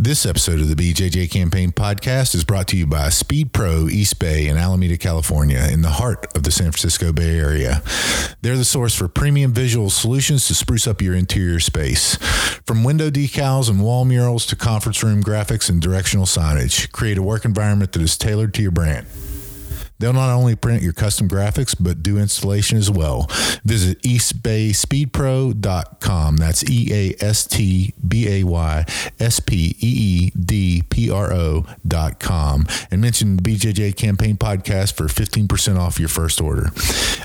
This episode of the BJJ Campaign podcast is brought to you by Speed Pro East Bay in Alameda, California, in the heart of the San Francisco Bay Area. They're the source for premium visual solutions to spruce up your interior space. From window decals and wall murals to conference room graphics and directional signage, create a work environment that is tailored to your brand. They'll not only print your custom graphics, but do installation as well. Visit eastbayspeedpro.com. That's E A S T B A Y S P E E D P R O.com. And mention the BJJ Campaign Podcast for 15% off your first order.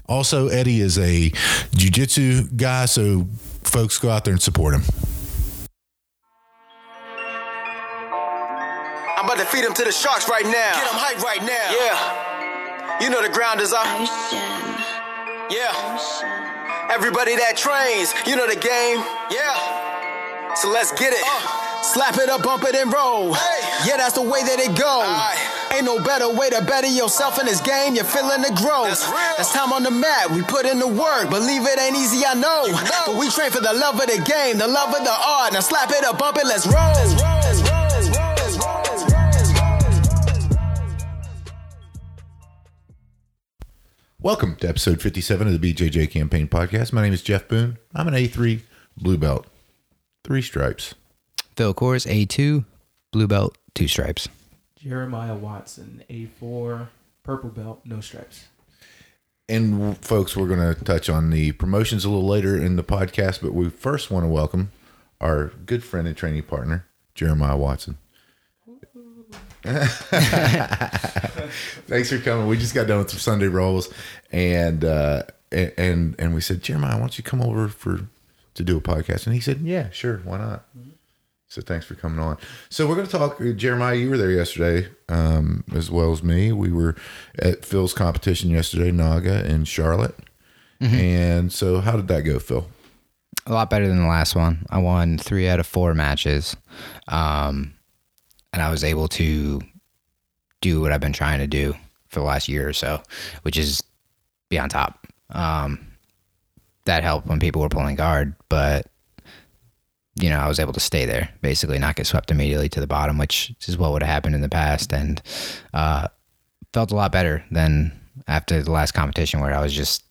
Also, Eddie is a jiu jitsu guy, so folks go out there and support him. I'm about to feed him to the sharks right now. Get him hype right now. Yeah. You know the ground is up. Yeah. Everybody that trains, you know the game. Yeah. So let's get it. Slap it up, bump it, and roll. Yeah, that's the way that it go. Ain't no better way to better yourself in this game. You're feeling the growth. That's, time on the mat. We put in the work. Believe it ain't easy, I know. But we train for the love of the game, the love of the art. Now slap it up, bump it, let's roll. Welcome to episode 57 of the BJJ Campaign Podcast. My name is Jeff Boone. I'm an A3 blue belt, three stripes. Phil Kors, A2, blue belt, two stripes. Jeremiah Watson, A4, purple belt, no stripes. And folks, we're going to touch on the promotions a little later in the podcast, but we first want to welcome our good friend and training partner, Jeremiah Watson. Thanks for coming. We just got done with some Sunday rolls, and uh, and and we said, Jeremiah, why don't you come over for to do a podcast? And he said, Yeah, sure, why not? So thanks for coming on. So we're going to talk. Jeremiah, you were there yesterday, um, as well as me. We were at Phil's competition yesterday, Naga in Charlotte. And so, how did that go, Phil? A lot better than the last one. I won three out of four matches. Um, and I was able to do what I've been trying to do for the last year or so, which is be on top. Um, that helped when people were pulling guard, but you know, I was able to stay there, basically not get swept immediately to the bottom, which is what would have happened in the past, and uh, felt a lot better than after the last competition where I was just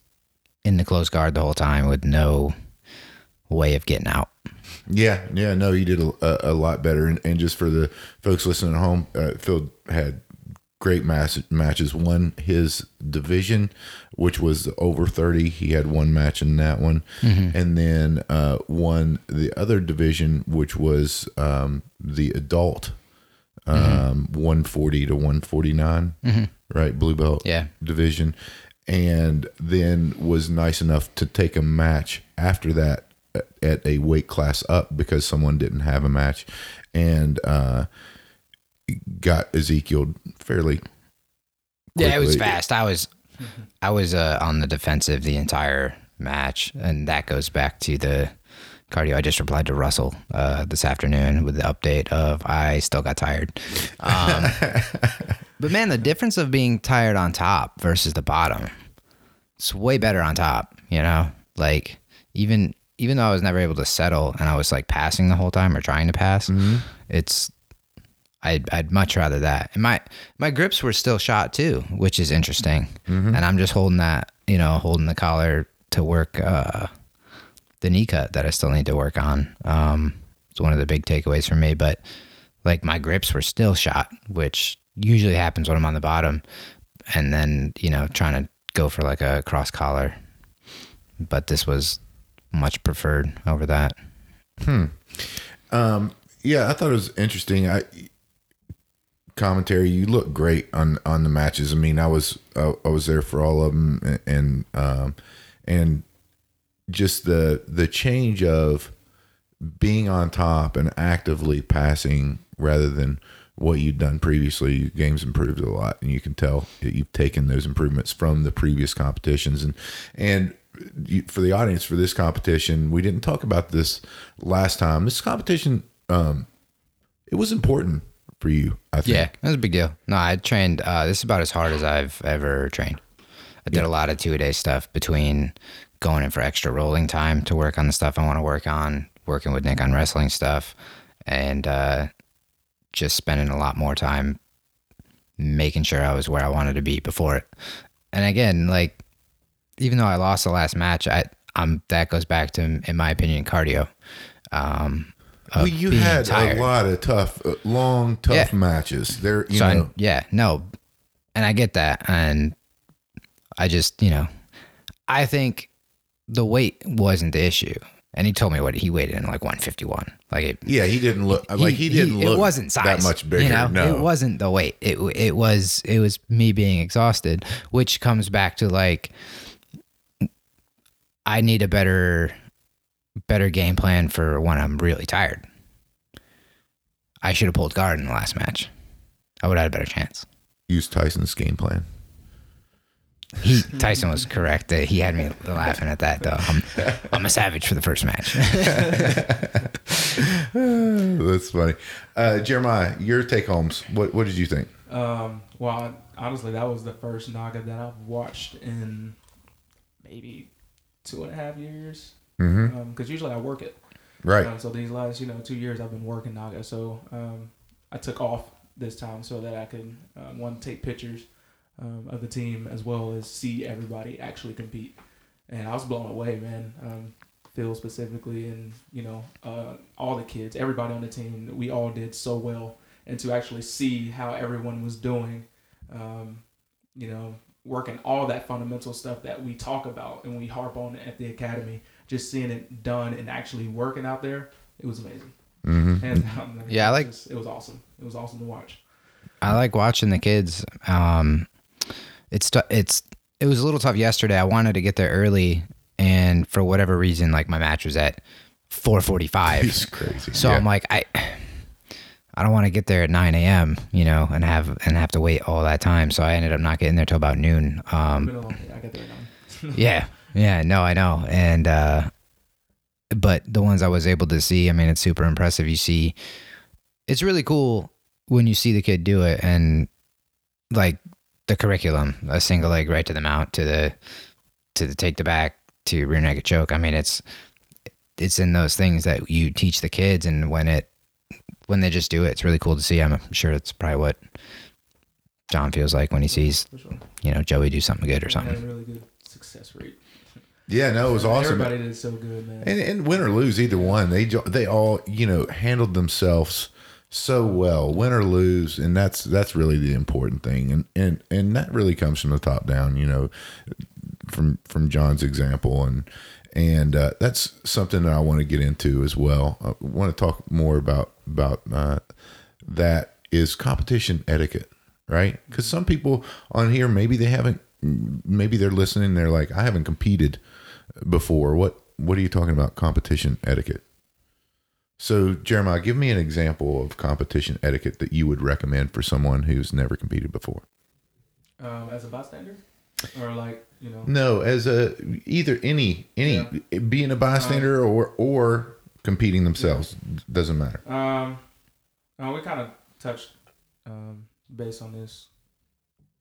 in the close guard the whole time with no way of getting out. Yeah, yeah, no, he did a, a, lot better. And, and just for the folks listening at home, uh, Phil had great match, matches. Won his division, which was over 30. He had one match in that one. And then uh, won the other division, which was um, the adult um, 140 to 149, right? Blue belt Yeah. division. And then was nice enough to take a match after that at a weight class up because someone didn't have a match and uh, got Ezekiel fairly. Yeah, it was fast. I was I was uh, on the defensive the entire match, and that goes back to the cardio. I just replied to Russell uh, this afternoon with the update of I still got tired. Um, but man, the difference of being tired on top versus the bottom, it's way better on top. You know, like even even though I was never able to settle and I was like passing the whole time or trying to pass, it's I'd, I'd much rather that. And my my grips were still shot too, which is interesting. And I'm just holding that, you know, holding the collar to work uh, the knee cut that I still need to work on. Um, it's one of the big takeaways for me. But like my grips were still shot, which usually happens when I'm on the bottom, and then you know trying to go for like a cross collar. But this was much preferred over that. Hmm. Um, Yeah, I thought it was interesting. I commentary. You look great on on the matches. I mean, I was I, I was there for all of them, and and, um, and just the the change of being on top and actively passing rather than what you'd done previously. Your game's improved a lot, and you can tell that you've taken those improvements from the previous competitions. And and for the audience for this competition, we didn't talk about this last time. This competition, um, it was important for you. I think. Yeah, that was a big deal. No, I trained. Uh, this is about as hard as I've ever trained. I did a lot of two a day stuff between going in for extra rolling time to work on the stuff I want to work on, working with Nick on wrestling stuff, and uh, just spending a lot more time making sure I was where I wanted to be before it. And again, like even though I lost the last match, I I'm that goes back to in my opinion cardio. Um Well, you had tired. a lot of tough, uh, long, tough Yeah. matches. There, you so I- know, yeah, no, and I get that, and I just you know, I think the weight wasn't the issue, and he told me what he weighed in like 151, like it. yeah, he didn't look like he, didn't look It wasn't size, that much bigger. You know, no, it wasn't the weight. It it was it was me being exhausted, which comes back to like I need a better better game plan for when I'm really tired. I should have pulled guard in the last match. I would have had a better chance. use Tyson's game plan. He Tyson was correct. He had me laughing at that though. I'm, I'm a savage for the first match. That's funny. Uh, Jeremiah, your take homes. What what did you think? Um, well, honestly, that was the first Naga that I've watched in maybe two and a half years. Mm-hmm. Because usually I work it. Right. Um, so these last, you know, two years I've been working Naga. So um, I took off this time so that I could um, one take pictures um, of the team as well as see everybody actually compete. And I was blown away, man. Um, Phil specifically, and you know, uh, all the kids, everybody on the team, we all did so well. And to actually see how everyone was doing, um, you know, working all that fundamental stuff that we talk about and we harp on at the academy, just seeing it done and actually working out there, it was amazing. Mm-hmm. Hands down. man. Yeah, I It was like- just- it was awesome. It was awesome to watch. I like watching the kids. Um, it's tou- it's it was a little tough yesterday. I wanted to get there early, and for whatever reason, like my match was at 4:45. It's crazy. So Yeah. I'm like, I I don't want to get there at 9 a.m. You know, and have and have to wait all that time. So I ended up not getting there till about noon. Um, been a long day. I got there at nine. yeah, yeah, no, I know, and uh, but the ones I was able to see, I mean, it's super impressive. You see, it's really cool when you see the kid do it, and like the curriculum, a single leg right to the mount, to the to the take the back, to rear naked choke. I mean, it's it's in those things that you teach the kids, and when it when they just do it, it's really cool to see. I'm sure it's probably what John feels like when he sees sure. you know Joey do something good or We had something. a really good success rate. yeah, no, it was awesome. Everybody did so good, man. And, and win or lose, either one, they they all you know handled themselves so well, win or lose, and that's that's really the important thing, and and and that really comes from the top down, you know, from from John's example, and and uh, that's something that I want to get into as well. I want to talk more about about uh, that is competition etiquette, right? Because some people on here maybe they haven't, maybe they're listening, they're like, I haven't competed before. What what are you talking about competition etiquette? So Jeremiah, give me an example of competition etiquette that you would recommend for someone who's never competed before. um, as a bystander, or like you know, No, as a either any any being a bystander or or competing themselves doesn't matter. Um, uh, we kind of touched um, based on this,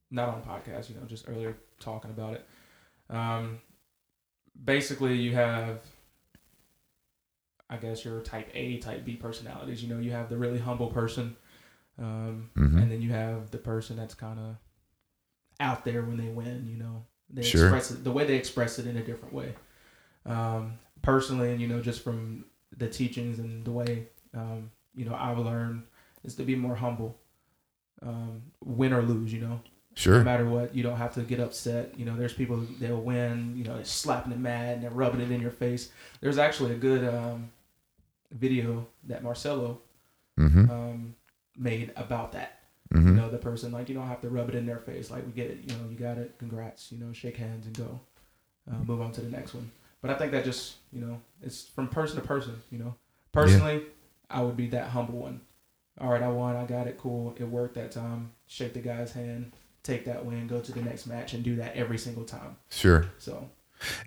not on podcast, you know, just earlier talking about it. Um, basically, you have, I guess, your type A, type B personalities. You know, you have the really humble person, um, Mhm. and then you have the person that's kind of out there when they win. You know, they Sure. express it the way they express it in a different way. Um, personally, and you know, just from the teachings and the way um, you know I've learned is to be more humble, um, win or lose. You know, sure. no matter what, you don't have to get upset. You know, there's people who- they'll win. You know, they're slapping it mad and they're rubbing it in your face. There's actually a good um, video that Marcelo Mm-hmm. um, made about that. You Mm-hmm. know, the person like you don't have to rub it in their face. Like we get it. You know, you got it. Congrats. You know, shake hands and go. Uh, move on to the next one. But I think that just you know it's from person to person. You know, personally, I would be that humble one. All right, I won. I got it. Cool. It worked that time. Shake the guy's hand. Take that win. Go to the next match and do that every single time. Sure. So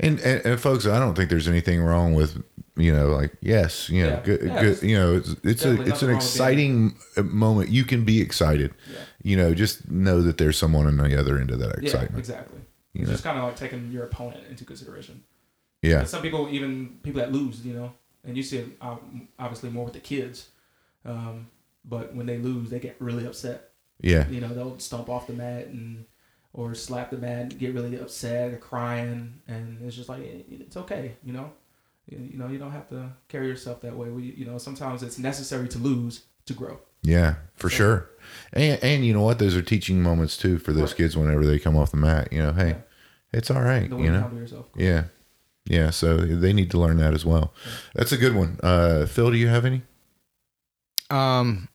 And, and and folks, I don't think there's anything wrong with you know like yes, you know, Yeah. good, Yeah, good, you know, it's it's a it's an nothing wrong with exciting moment. You can be excited. yeah, You know, just know that there's someone on the other end of that yeah, excitement. exactly. You It's know? just kind of like taking your opponent into consideration. Yeah. And some people, even people that lose, you know, and you see it obviously more with the kids. Um, but when they lose, they get really upset. Yeah. You know, they'll stomp off the mat and or slap the mat, get really upset or crying, and it's just like it's okay. You know, you, you know, you don't have to carry yourself that way. We, you know, sometimes it's necessary to lose to grow. Yeah, for sure. And and you know what? Those are teaching moments too for those Right. kids whenever they come off the mat. You know, hey, Yeah. it's all right. The You you know. yourself. Yeah. Yeah. So they need to learn that as well. That's a good one. Uh, Phil, do you have any? Um,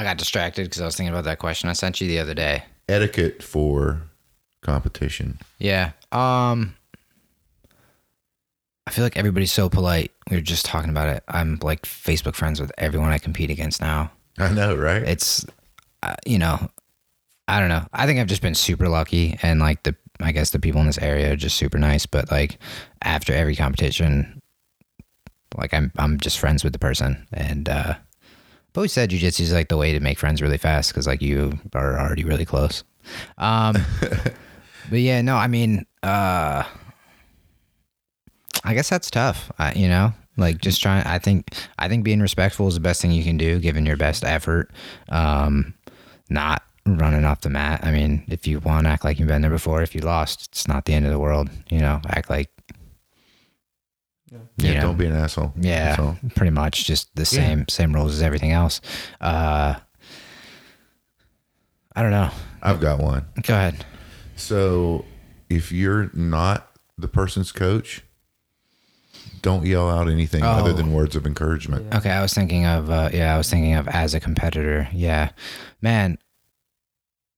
I got distracted because I was thinking about that question I sent you the other day. Etiquette for competition. Yeah. Um, I feel like everybody's so polite. We were just talking about it. I'm like Facebook friends with everyone I compete against now. I know, right? It's, uh, you know, I don't know. I think I've just been super lucky, and like the, I guess the people in this area are just super nice. But like after every competition, like I'm, I'm just friends with the person, and uh, I've said jujitsu is like the way to make friends really fast because like you are already really close. Um, but yeah, no, I mean, uh, I guess that's tough. I, you know, like just trying. I think I think being respectful is the best thing you can do, giving your best effort. Um, not running off the mat. I mean, if you won, act like you've been there before. If you lost, it's not the end of the world. You know, act like Yeah. yeah, don't be an asshole. yeah, pretty much just the same same rules as everything else. Uh, I don't know. I've got one. Go ahead. So if you're not the person's coach, don't yell out anything other Oh. than words of encouragement. Okay, I was thinking of uh, yeah, I was thinking of as a competitor. Yeah, man,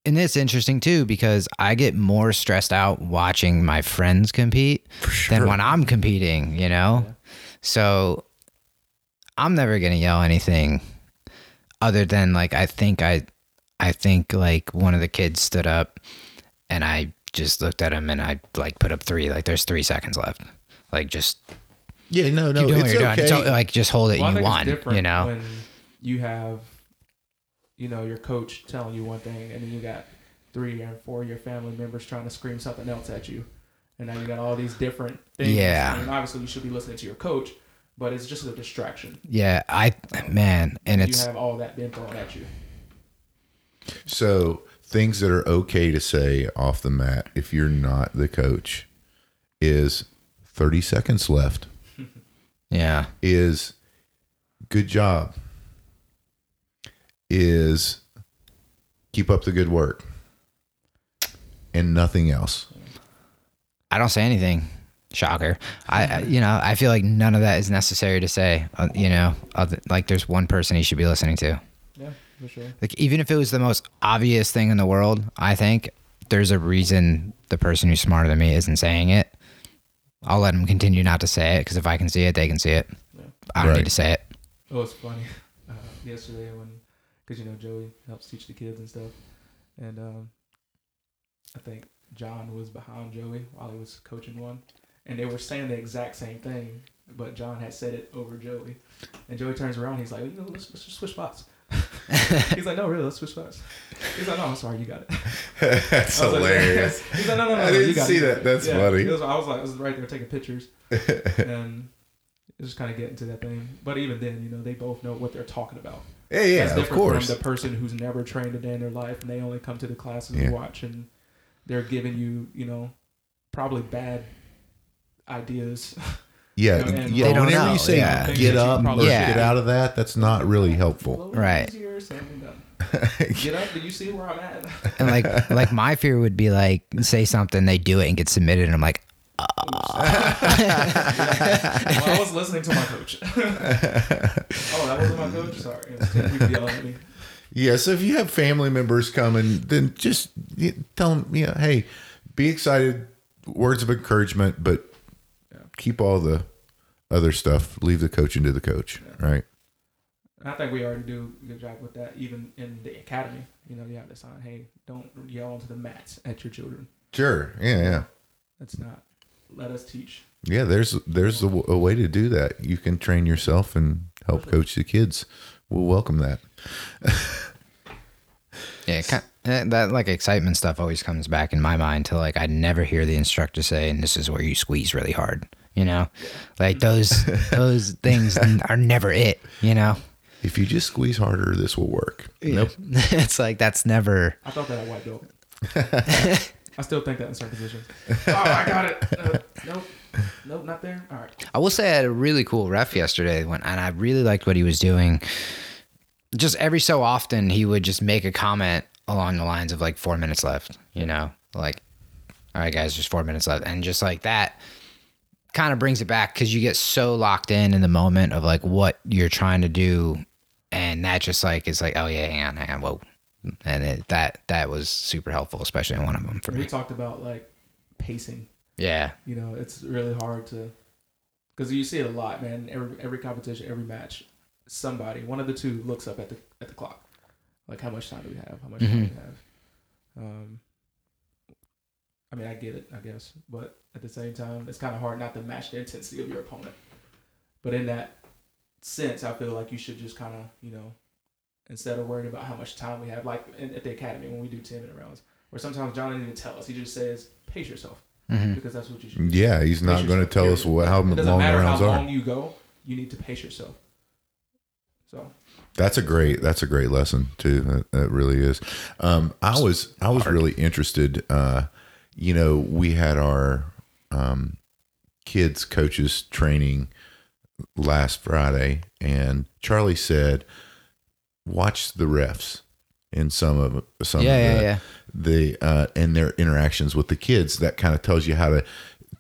and it's interesting too because I get more stressed out watching my friends compete than when I'm competing. You know, so I'm never gonna yell anything other than like I think I, I think like one of the kids stood up, and I just looked at him and I like put up three. Like there's three seconds left. Like just Yeah, no, no, keep doing what it's you're okay. doing. It's all- like just hold it. Well, you think won. You know. when you have, you know, your coach telling you one thing, and then you got three or four of your family members trying to scream something else at you, and now you got all these different things. Yeah. I mean, obviously you should be listening to your coach, but it's just a distraction. Yeah, I man, and you it's have all that being thrown at you. So things that are okay to say off the mat if you're not the coach is 30 seconds left yeah, is good job is keep up the good work and nothing else I don't say anything. Shocker. I, I you know I feel like none of that is necessary to say. Uh, you know, other, like there's one person he should be listening to. Yeah, for sure. Like even if it was the most obvious thing in the world, I think there's a reason the person who's smarter than me isn't saying it. I'll let him continue not to say it because if I can see it, they can see it. I don't Right. need to say it. Oh, it's funny. Uh, yesterday when, because you know Joey helps teach the kids and stuff, and um, I think John was behind Joey while he was coaching one, and they were saying the exact same thing, but John had said it over Joey, and Joey turns around, he's like, "No, let's, let's just switch spots." he's like, "No, really, let's switch spots." He's like, "No, I'm sorry, you got it." that's was like, hilarious he's like, "No, no, no, I no, you didn't see it." that. That's Yeah, funny. was- I was like, I was right there taking pictures, and it just kind of getting to that thing. But even then, you know, they both know what they're talking about. Yeah yeah That's of course from the person who's never trained a day in their life and they only come to the classes Yeah. and watch and they're giving you, you know, probably bad ideas. yeah you know, yeah whenever know, you say yeah. Get up or Yeah. get out of that that's not really helpful Right. easier said than done. Get up. Do you see where I'm at? And like like my fear would be like say something, they do it and get submitted, and I'm like, well, I was listening to my coach. oh, that wasn't my coach. Sorry, it was ten people yelling at me. Yeah, so if you have family members coming, then just tell them, you know, hey, be excited, words of encouragement, but keep all the other stuff. Leave the coaching to the coach, right? I think we already do a good job with that, even in the academy. You know, you have to sign, hey, don't yell onto the mats at your children. Sure. Yeah, yeah, That's not. Let us teach. yeah. There's there's a way to do that. You can train yourself and help coach the kids. We'll welcome that. yeah, kind eh, that like excitement stuff always comes back in my mind to like I never hear the instructor say, and this is where you squeeze really hard. You know, like those those things are never it. You know, if you just squeeze harder, this will work. Nope. it's like that's never. I thought that at white belt. I still think that in certain positions. Oh, I got it. Uh, nope. Nope, not there. All right. I will say I had a really cool ref yesterday when, and I really liked what he was doing. Just every so often, he would just make a comment along the lines of like four minutes left. You know, like, all right, guys, just four minutes left, and just like that kind of brings it back because you get so locked in in the moment of like what you're trying to do, and that just like is like, oh yeah, hang on, hang on, whoa, and it, that that was super helpful, especially in one of them for We me. talked about like pacing. Yeah, You know, it's really hard to because you see it a lot, man. Every every competition, every match, somebody, one of the two, looks up at the at the clock, like how much time do we have? How much time do we have? Um, I mean, I get it, I guess, but at the same time, it's kind of hard not to match the intensity of your opponent. But in that sense, I feel like you should just kind of, you know, instead of worrying about how much time we have, like in, at the academy when we do ten minute rounds, where sometimes John doesn't even tell us; he just says, "Pace yourself," Mhm. because that's what you should. do. Yeah, he's not going to tell us what, how long the matter how rounds long are. you go; you need to pace yourself. So That's a great. That's a great lesson too. That, that really is. Um, I was I was really interested. Uh, you know, we had our um, kids coaches training last Friday, and Charlie said, "Watch the refs in some of some Yeah, of the, yeah. the uh, and their interactions with the kids. That kind of tells you how to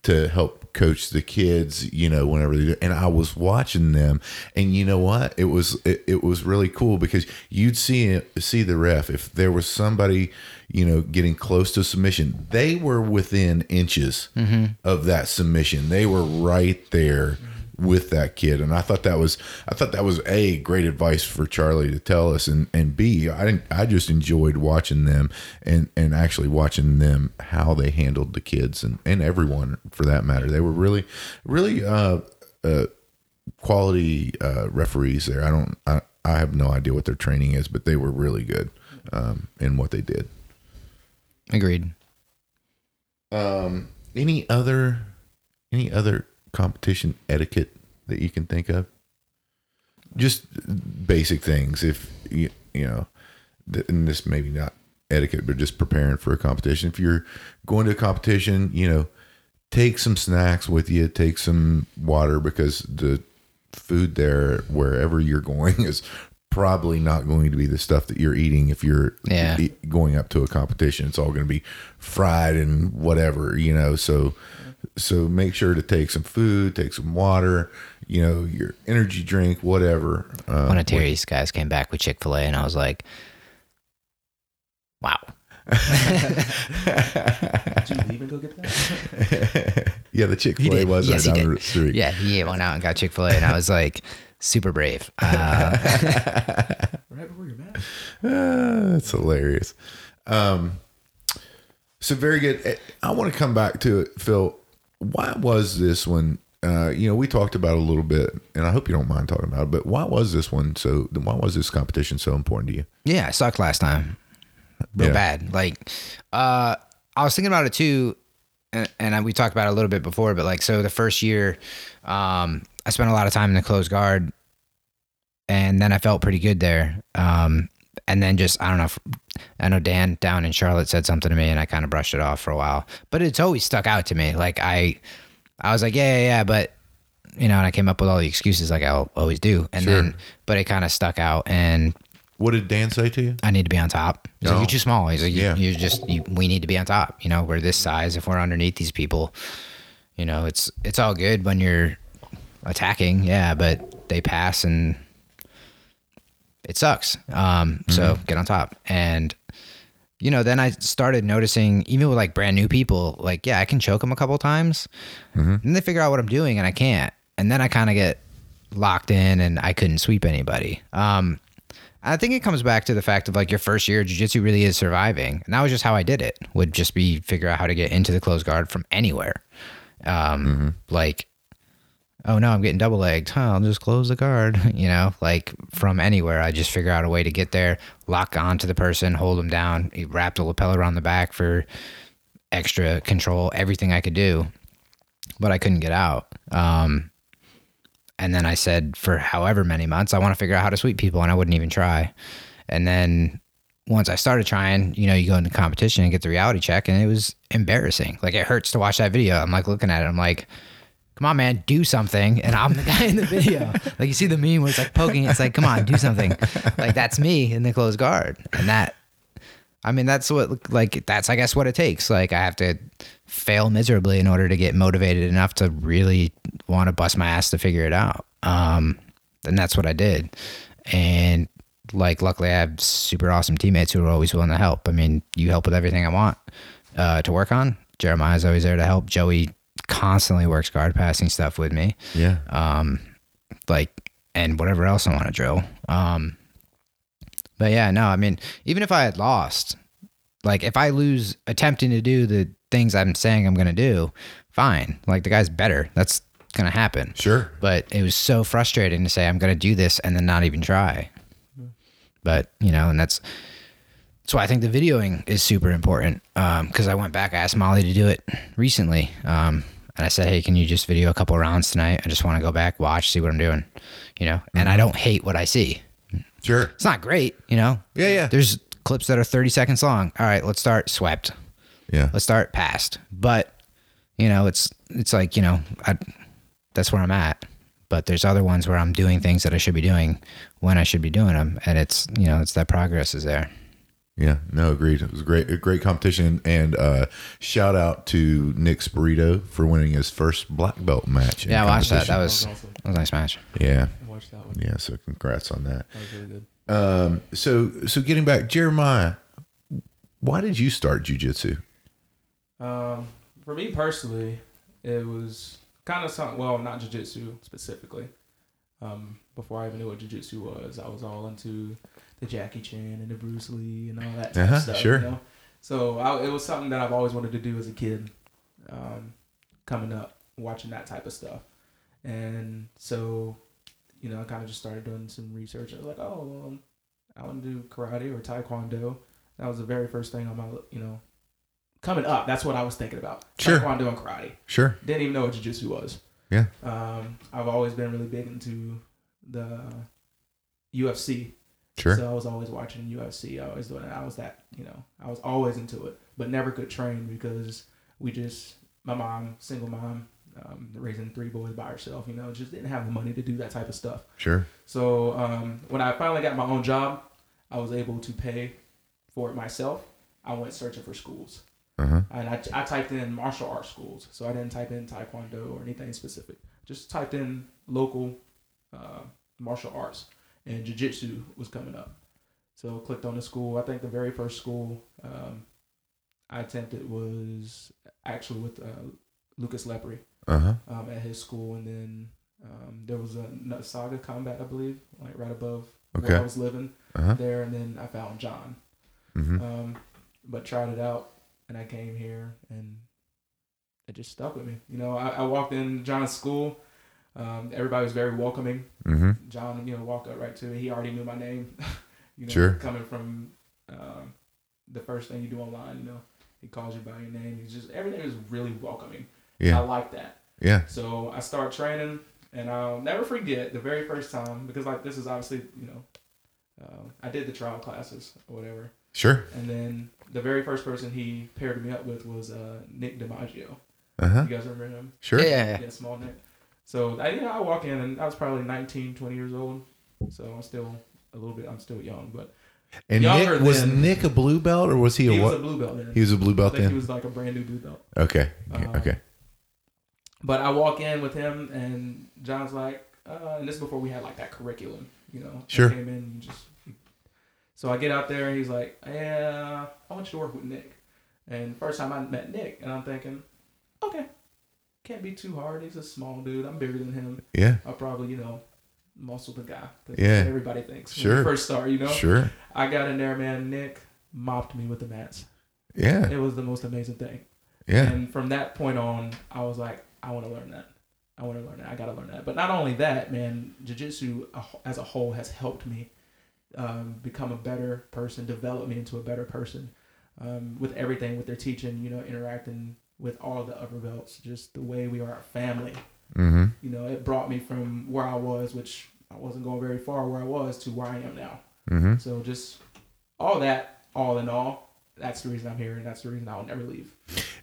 to help coach the kids. You know, whenever they do. And I was watching them, and you know what? It was it, it was really cool because you'd see see the ref if there was somebody you know getting close to submission. They were within inches of that submission. They were right there with that kid. And i thought that was i thought that was a great advice for charlie to tell us. And and b i didn't i just enjoyed watching them and and actually watching them how they handled the kids and and everyone for that matter. They were really really uh uh quality uh referees there. I don't i i have no idea what their training is but they were really good um in what they did. Agreed. um any other any other competition etiquette that you can think of? Just basic things. If you you know th- and this maybe not etiquette but just preparing for a competition. If you're going to a competition you know take some snacks with you take some water because the food there wherever you're going is probably not going to be the stuff that you're eating if you're Yeah. going up to a competition. It's all going to be fried and whatever you know? So so make sure to take some food take some water you know your energy drink whatever uh, One of Terry's guys came back with Chick Fil A, and I was like, "Wow, did you leave and go get that? yeah the chick-fil-a was Yes, right he down did. the street yeah." He went out and got Chick Fil A, and I was like, super brave. Uh, right before your match. Ah, that's hilarious. Um, so very good. Eh, I want to come back to it, Phil. Why was this one? Uh, you know, we talked about it a little bit, and I hope you don't mind talking about it. But why was this one so? Why was this competition so important to you? yeah, I sucked last time, real Yeah. bad. Like, uh, I was thinking about it too, and, and we talked about it a little bit before. But like, so the first year, um, I spent a lot of time in the closed guard, and then I felt pretty good there. Um, and then just I don't know. if- I know Dan down in Charlotte said something to me, and I kind of brushed it off for a while. But it's always stuck out to me. Like I, I was like, yeah, yeah, yeah, but you know, and I came up with all the excuses like I always do, and Sure. then but it kind of stuck out, and What did Dan say to you? I need to be on top. He's like, oh. you're too small. He's like, you, Yeah. you're just, you, we need to be on top. You know, we're this size. If we're underneath these people, you know, it's it's all good when you're attacking, yeah, but they pass and it sucks. Um, so get on top. And you know, then I started noticing, even with like brand new people, like, yeah, I can choke them a couple times. And they figure out what I'm doing and I can't. And then I kind of get locked in and I couldn't sweep anybody. Um, I think it comes back to the fact of like your first year of jiu-jitsu really is surviving. And that was just how I did it. Would just be figure out how to get into the closed guard from anywhere. Um, like oh no, I'm getting double legged. Huh, I'll just close the guard. You know, like from anywhere, I just figure out a way to get there, lock onto the person, hold them down, wrap the lapel around the back for extra control, everything I could do, but I couldn't get out. Um, and then I said for however many months, I want to figure out how to sweep people, and I wouldn't even try. And then once I started trying, you know, you go into competition and get the reality check, and it was embarrassing. Like it hurts to watch that video. I'm like looking at it, I'm like, come on, man, do something. And I'm the guy in the video. like you see the meme where it's like poking, it's like, come on, do something. Like that's me in the closed guard. And that, I mean, that's what, like, that's, I guess, what it takes. Like I have to fail miserably in order to get motivated enough to really want to bust my ass to figure it out. Um, and that's what I did. And like, luckily, I have super awesome teammates who are always willing to help. I mean, you help with everything I want uh, to work on. Jeremiah's always there to help. Joey constantly works guard passing stuff with me. Yeah. Um, like, and whatever else I want to drill. Um, but yeah, no, I mean, even if I had lost, like if I lose attempting to do the things I'm saying I'm going to do, fine. Like the guy's better. That's going to happen. Sure. But it was so frustrating to say I'm going to do this and then not even try. But, you know, and that's, that's why I think the videoing is super important. Um, cause I went back, I asked Molly to do it recently. Um, and I said, Hey, can you just video a couple rounds tonight? I just want to go back, watch, see what I'm doing, you know? And I mm-hmm. don't hate what I see. Sure. It's not great, you know? Yeah, yeah. There's clips that are 30 seconds long. All right, let's start swept. Yeah. Let's start passed. But, you know, it's, it's like, you know, I, that's where I'm at. But there's other ones where I'm doing things that I should be doing when I should be doing them. And it's, you know, it's that progress is there. Yeah, no, agreed. It was a great, a great competition, and uh, shout out to Nick Spirito for winning his first black belt match. Yeah, I watched that. That was, That was awesome. that was a nice match. yeah, I watched that one. yeah. So congrats on that. That was really good. Um, so so getting back, Jeremiah, why did you start jujitsu? Um, for me personally, it was kind of something. Well, not jujitsu specifically. Um, before I even knew what jujitsu was, I was all into the Jackie Chan and the Bruce Lee and all that type Uh-huh, stuff. sure. You know? So I, it was something that I've always wanted to do as a kid, um, coming up, watching that type of stuff, and so, you know, I kind of just started doing some research. I was like, oh, well, I want to do karate or taekwondo. That was the very first thing on my, you know, coming up. That's what I was thinking about. Sure. Taekwondo and karate. Sure. Didn't even know what jiu-jitsu was. Yeah. Um, I've always been really big into the UFC. Sure. So I was always watching UFC. I always doing it. I was that, you know, I was always into it, but never could train because we just, my mom, single mom, um, raising three boys by herself, you know, just didn't have the money to do that type of stuff. Sure. So um, when I finally got my own job, I was able to pay for it myself. I went searching for schools. Uh huh. And I, I typed in martial arts schools. So I didn't type in taekwondo or anything specific. Just typed in local uh, martial arts. And jiu-jitsu was coming up. So clicked on the school. I think the very first school um, I attempted was actually with uh, Lucas Lepri Uh huh. um, at his school. And then um, there was a Saga Combat, I believe, like right above Okay. where I was living Uh huh. there. And then I found John. hmm Um, but tried it out, and I came here, and it just stuck with me. You know, I, I walked in John's school. Um, everybody was very welcoming. hmm John, you know, walked up right to me. He already knew my name. you know, Sure. coming from um, the first thing you do online, you know, he calls you by your name. He's just everything is really welcoming. Yeah, I like that. Yeah. So I start training, and I'll never forget the very first time because like this is obviously you know, uh, I did the trial classes or whatever. Sure. And then the very first person he paired me up with was uh, Nick DiMaggio. Uh huh. You guys remember him? Sure. Yeah. Yeah, small Nick. So I, you know, I walk in and I was probably 19, 20 years old. So I'm still a little bit. I'm still young, but And Nick was than- Nick a blue belt or was he, he a what? He was a blue belt then. he was a blue I belt think he then. was like a brand new blue belt. Okay. Um, okay. But I walk in with him, and John's like, uh, and this is before we had like that curriculum, you know. I Sure. Came in, you just. So I get out there, and he's like, "Yeah, I want you to work with Nick." And first time I met Nick, and I'm thinking, okay, can't be too hard. He's a small dude. I'm bigger than him. Yeah. I'll probably, you know, muscle the guy. Yeah. everybody thinks. Sure. first start, you know. Sure. I got in there, man. Nick mopped me with the mats. Yeah. It was the most amazing thing. Yeah. And from that point on, I was like, I want to learn that. I want to learn that. I got to learn that. But not only that, man, jiu-jitsu as a whole has helped me um, become a better person, develop me into a better person um, with everything, with their teaching, you know, interacting with all the upper belts, just the way we are a family. Mm-hmm. You know, it brought me from where I was, which I wasn't going very far where I was, to where I am now. Mm-hmm. So just all that, all in all, that's the reason I'm here, and that's the reason I'll never leave.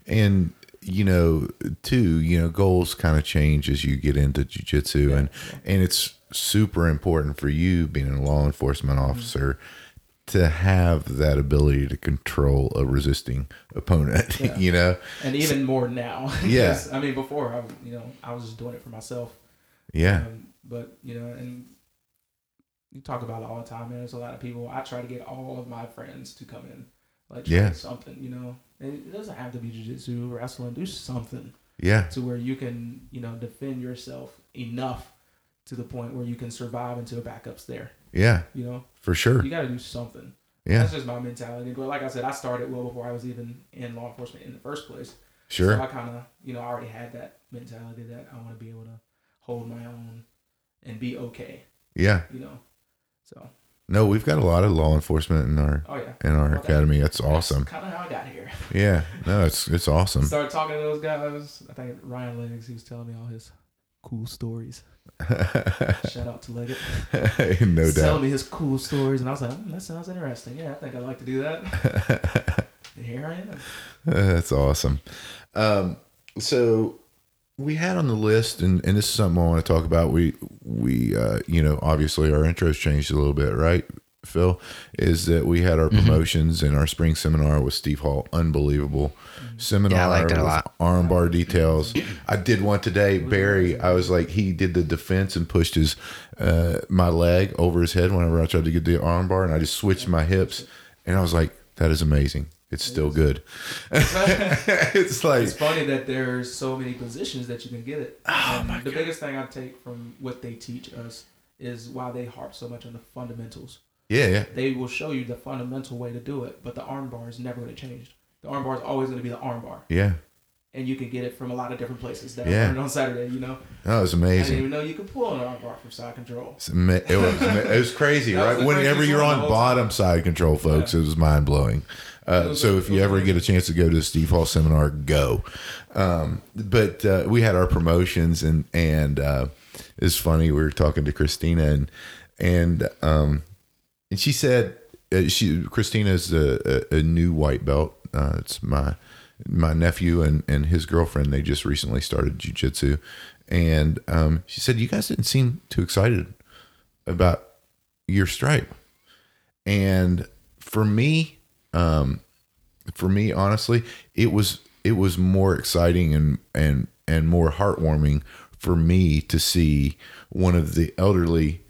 And you know, too, you know, goals kind of change as you get into jujitsu, and and it's super important for you being a law enforcement Mm-hmm. To have that ability to control a resisting opponent. Yeah. you know, And even more now. Yeah. I mean, before I, you know, I was just doing it for myself. yeah, Um, but you know, and you talk about it all the time, man. There's a lot of people. I try to get all of my friends to come in, like Yeah. something. You know, and it doesn't have to be jujitsu, or wrestling. Do something yeah, to where you can, you know, defend yourself enough to the point where you can survive until backup's there. Yeah, You know, for sure. you got to do something. Yeah, That's just my mentality. But like I said, I started well before I was even in law enforcement in the first place. So sure. I kind of, you know, I already had that mentality that I want to be able to hold my own and be okay, Yeah. you know. So, No, we've got a lot of law enforcement in our oh yeah, in our Well, academy. That's awesome. Kind of how I got here. Yeah. No, it's it's awesome. Started talking to those guys. I think Ryan Legs. He was telling me all his cool stories. Shout out to Leggett. no doubt. telling me his cool stories, and I was like, mm, that sounds interesting. Yeah, I think I'd like to do that. here I am. That's awesome. Um, so we had on the list, and, and this is something I want to talk about. We we uh, you know obviously our intros changed a little bit, right? Phil is that we had our promotions and our spring seminar with Steve Hall. Unbelievable seminar. Yeah, I liked it a with lot. Armbar details. I did one today. Barry, I was like, he did the defense and pushed his uh, my leg over his head whenever I tried to get the armbar, and I just switched my hips, and I was like, that is amazing. It's still good. it's like It's funny that there's so many positions that you can get it. Oh, and the biggest thing I take from what they teach us is why they harp so much on the fundamentals. Yeah, yeah, They will show you the fundamental way to do it, but the arm bar is never going to change. The arm bar is always going to be the arm bar, yeah. and you can get it from a lot of different places. That Yeah. On Saturday, you know, That was amazing. I didn't even know you could pull an arm bar from side control. Ama- It was, it was crazy, That was right? Whenever you're on bottom side control, folks, it was mind blowing. Uh, so if you ever get a chance to go to the Steve Hall seminar, go. Um, but uh, we had our promotions, and and uh, it's funny. We were talking to Christina, and and um, and she said uh, she Christina's a, a, a new white belt. Uh, it's my my nephew and and his girlfriend. They just recently started jujitsu, and um, she said you guys didn't seem too excited about your stripe. And for me, um, for me, honestly, it was it was more exciting and and and more heartwarming for me to see one of the elderly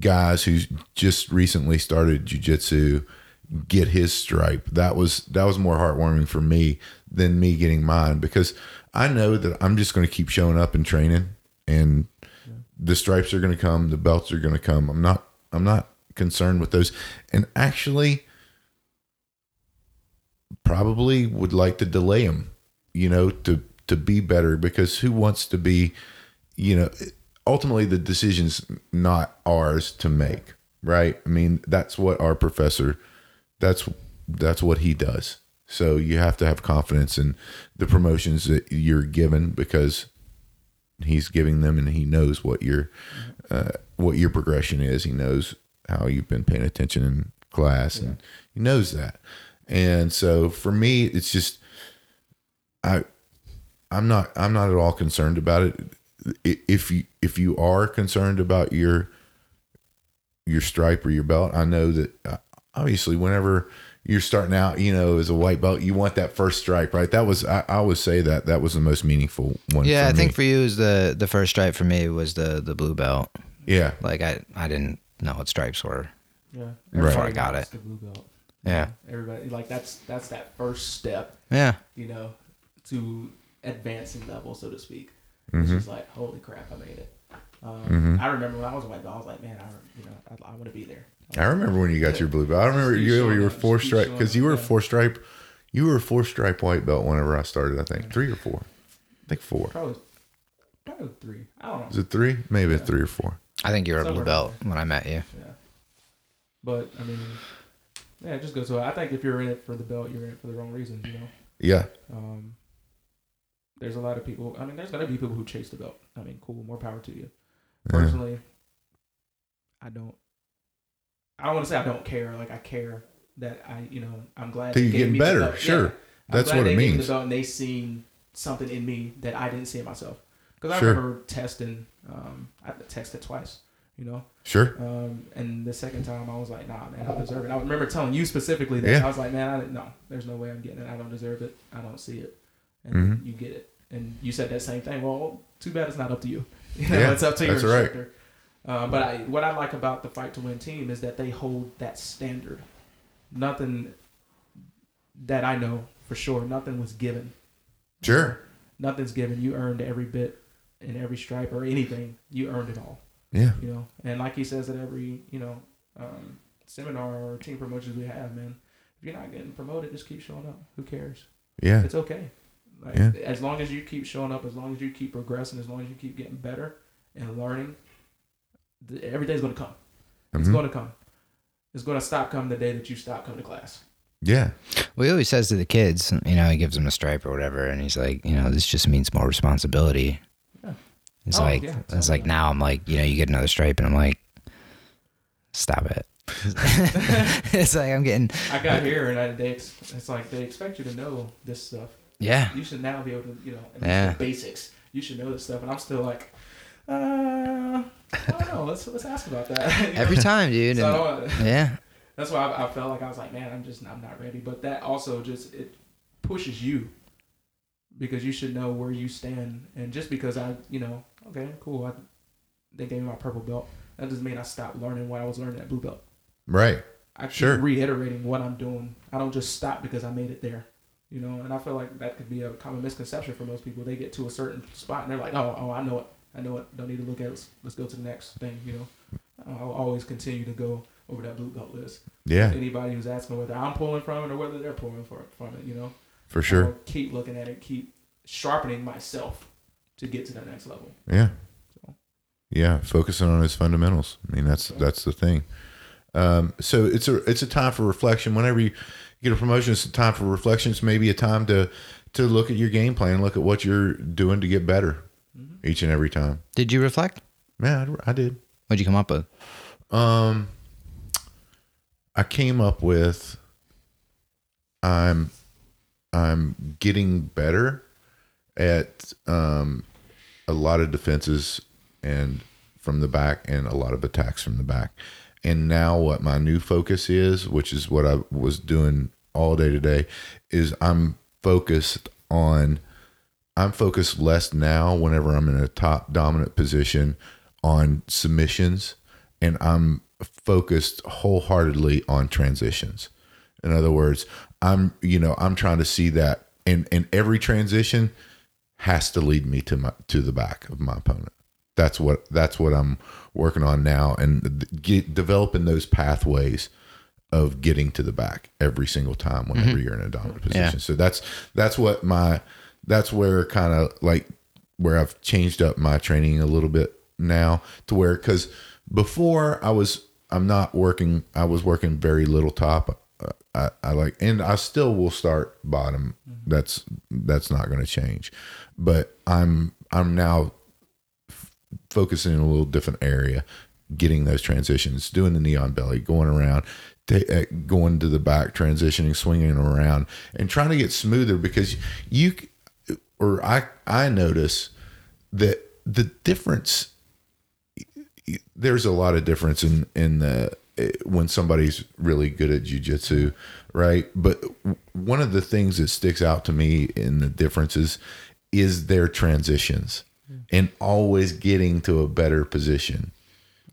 guys who's just recently started jujitsu get his stripe. That was that was more heartwarming for me than me getting mine because I know that I'm just going to keep showing up and training, and the stripes are going to come, the belts are going to come. I'm not I'm not concerned with those, and actually probably would like to delay them, you know, to to be better because who wants to be, you know, ultimately the decision's not ours to make, right? I mean, that's what our professor that's that's what he does. So you have to have confidence in the promotions that you're given because he's giving them and he knows what your uh, what your progression is. He knows how you've been paying attention in class and he knows that. And so for me it's just I I'm not I'm not at all concerned about it. I- If you if you are concerned about your your stripe or your belt, I know that uh, obviously whenever you're starting out, you know, as a white belt, you want that first stripe, right? That was I, I always say that that was the most meaningful one. Yeah, for I think for you is the the first stripe for me was the the blue belt. yeah, Like I I didn't know what stripes were. Yeah, Right. Before I got it. The blue belt. Yeah. Everybody like that's that's that first step, Yeah. you know, to advancing level, so to speak. Mm-hmm. It's just like, holy crap, I made it. Um, I remember when I was a white belt, I was like, man, I, you know, I, I want to be there. I remember when you got your blue belt. I remember Just you, you were up, four stripe because you were a yeah. four stripe. You were a four stripe white belt whenever I started. I think three or four. I think four. Probably, probably three. I don't know. Is it three? Maybe it's three or four. I think you were a blue Somewhere belt when I met you. Yeah. But I mean, yeah, it just goes to. I think if you're in it for the belt, you're in it for the wrong reasons. You know. Yeah, Um, there's a lot of people. I mean, there's gonna be people who chase the belt. I mean, cool, more power to you. Personally, I don't. I don't want to say I don't care. Like I care that I, you know, I'm glad That you're getting me better, sure. Yeah. That's what it me means. The and they seen something in me that I didn't see in myself. Because I Sure. remember testing. Um, I tested twice. You know, Sure. um, and the second time I was like, nah, man, I deserve it. I remember telling you specifically that Yeah. I was like, man, I didn't, no, there's no way I'm getting it. I don't deserve it. I don't see it. And Mhm. you get it. And you said that same thing. Well, too bad it's not up to you. You know, Yeah, it's up to your that's right. instructor. Uh, but I, what I like about the fight to win team is that they hold that standard. Nothing that I know for sure, nothing was given. Sure. Nothing's given. You earned every bit and every stripe or anything. You earned it all Yeah. you know and like he says at every you know um, seminar or team promotions we have man if you're not getting promoted just keep showing up who cares Yeah. it's okay like, Yeah. as long as you keep showing up as long as you keep progressing as long as you keep getting better and learning th- every day's going to come it's Mhm. going to come it's going to stop coming the day that you stop coming to class Yeah. Well, he always says to the kids, you know, he gives them a stripe or whatever, and he's like, you know, this just means more responsibility. Yeah. It's Oh, like, yeah, it's totally. like now I'm like, you know, you get another stripe, and I'm like, stop it. it's like I'm getting, i got here and I, they ex- it's like they expect you to know this stuff yeah, you should now be able to, you know, Yeah. the basics. You should know this stuff, and I'm still like, uh, I don't know. Let's let's ask about that. You know? every time, dude. So and- don't- yeah, that's why I, I felt like I was like, man, I'm just I'm not ready. But that also just it pushes you because you should know where you stand, and just because I, you know, okay, cool, I, they gave me my purple belt. That doesn't mean I stopped learning what I was learning at blue belt. Right. I keep Sure. reiterating what I'm doing. I don't just stop because I made it there. You know, and I feel like that could be a common misconception for most people. They get to a certain spot and they're like, "Oh, oh, I know it. I know it. Don't need to look at it. Let's, let's go to the next thing." You know, I'll always continue to go over that blue belt list. Yeah. Anybody who's asking whether I'm pulling from it or whether they're pulling for, from it, you know, For sure. I'll keep looking at it, keep sharpening myself to get to that next level. Yeah. So. Yeah. Focusing on his fundamentals. I mean, that's that's the thing. Um, so it's a it's a time for reflection. Whenever you get a promotion, it's a time for reflection. It's maybe a time to to look at your game plan, look at what you're doing to get better each and every time. did you reflect? Yeah, I, I did. What'd you come up with? Um, I came up with I'm I'm getting better at um, a lot of defenses and from the back and a lot of attacks from the back. And now what my new focus is, which is what I was doing all day today, is I'm focused on I'm focused less now whenever I'm in a top dominant position on submissions and I'm focused wholeheartedly on transitions. In other words, I'm you know, I'm trying to see that and and every transition has to lead me to my to the back of my opponent. That's what that's what I'm working on now and get, developing those pathways of getting to the back every single time whenever you're in a dominant position. Yeah. So that's that's what my that's where kind of like where I've changed up my training a little bit now to where because before I was I'm not working I was working very little top uh, I, I like and I still will start bottom that's that's not going to change but I'm I'm now focusing in a little different area getting those transitions doing the knee on belly going around ta- uh, going to the back transitioning swinging around and trying to get smoother because you or I I notice that the difference there's a lot of difference in in the eh, when somebody's really good at jujitsu, right? But one of the things that sticks out to me in the differences is their transitions and always getting to a better position.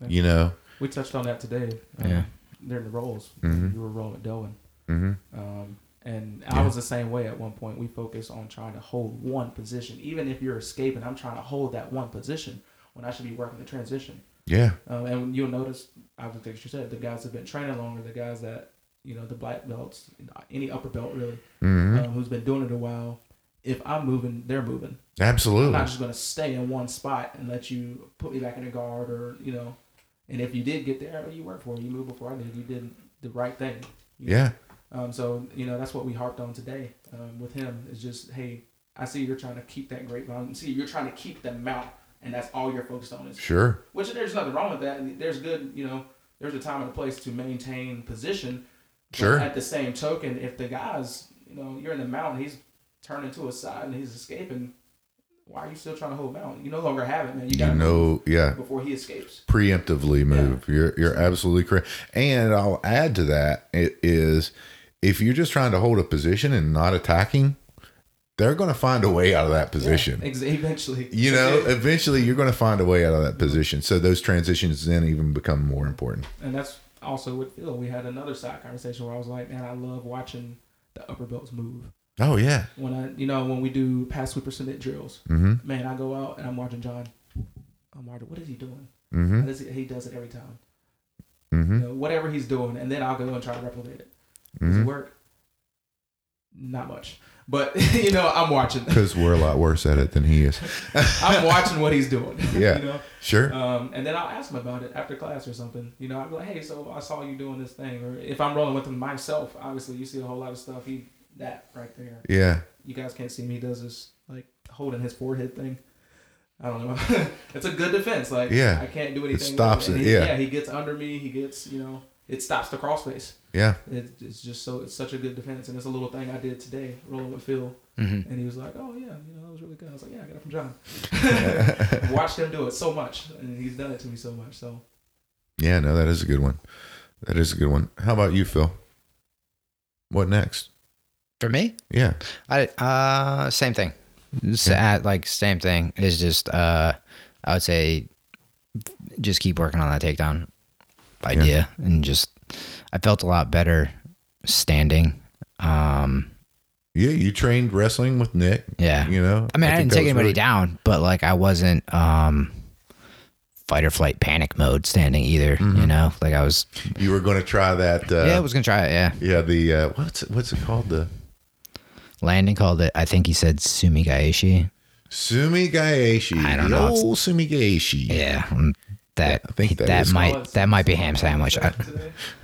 You know, We touched on that today. Um, Yeah. During the rolls, Mhm. you were rolling with Delvin. Mhm. Um, and Yeah. I was the same way at one point. We focus on trying to hold one position. Even if you're escaping, I'm trying to hold that one position when I should be working the transition. yeah, Um, and you'll notice, I would think you said, the guys that have been training longer, the guys that, you know, the black belts, any upper belt really, hmm um, who's been doing it a while, if I'm moving, they're moving. Absolutely. I'm not just going to stay in one spot and let you put me back in a guard or, you know, and if you did get there, you worked for it. You moved before I did. You did the right thing. You yeah, Um, so, you know, that's what we harped on today um, with him is just, hey, I see you're trying to keep that great grapevine. See, you're trying to keep the mount, and that's all you're focused on is Sure. which there's nothing wrong with that. There's good, you know, there's a time and a place to maintain position. Sure. At the same token, if the guy's, you know, you're in the mount, he's turning to a side and he's escaping. Why are you still trying to hold mount? You no longer have it, man. You got to know, yeah. before he escapes. preemptively move. You're you're absolutely correct. And I'll add to that it is if you're just trying to hold a position and not attacking, they're going to find a way out of that position. Ex- Eventually, You know, eventually you're going to find a way out of that position. So those transitions then even become more important. and that's also with Phil. We had another side conversation where I was like, man, I love watching the upper belts move. Oh yeah. When I, you know, when we do pass sweeper submit drills, Mhm. man, I go out and I'm watching John. I'm watching. What is he doing? Mhm. Is he, he does it every time. Mhm. You know, whatever he's doing, and then I'll go and try to replicate it. Does it work? Not much, but you know, I'm watching. Cuz we're a lot worse at it than he is. I'm watching what he's doing. Yeah. you know. Sure. Um, and then I'll ask him about it after class or something. You know, I'll be like, hey, so I saw you doing this thing. Or if I'm rolling with him myself, obviously you see a whole lot of stuff. He that right there. Yeah. You guys can't see me. He does this like holding his forehead thing. I don't know. it's a good defense. Like Yeah. I can't do anything. It stops And it, he- yeah. Yeah. He gets under me. He gets you know. It stops the crossface. Yeah. It, it's just so it's such a good defense, and it's a little thing I did today, rolling with Phil, Mhm. and he was like, "Oh yeah, you know that was really good." I was like, "Yeah, I got it from John." Watched him do it so much, and he's done it to me so much. So Yeah, no, that is a good one. That is a good one. How about you, Phil? What next? For me, Yeah. I uh same thing. At, like same thing is just uh I would say just keep working on that takedown idea and just I felt a lot better standing. Um Yeah, you trained wrestling with Nick. yeah. You know, I mean, I, think didn't take anybody really- down, but like I wasn't um fight or flight panic mode standing either, you know? Like I was You were going to try that. Uh, yeah, I was going to try it, yeah. yeah. The uh, what's it, what's it called? The Landon called it I think he said Sumi Gaeshi. Sumi Gaeshi. I don't the know. Old Sumi Gaeshi. Yeah. um, That I think that that, is- might that might be ham sandwich. I,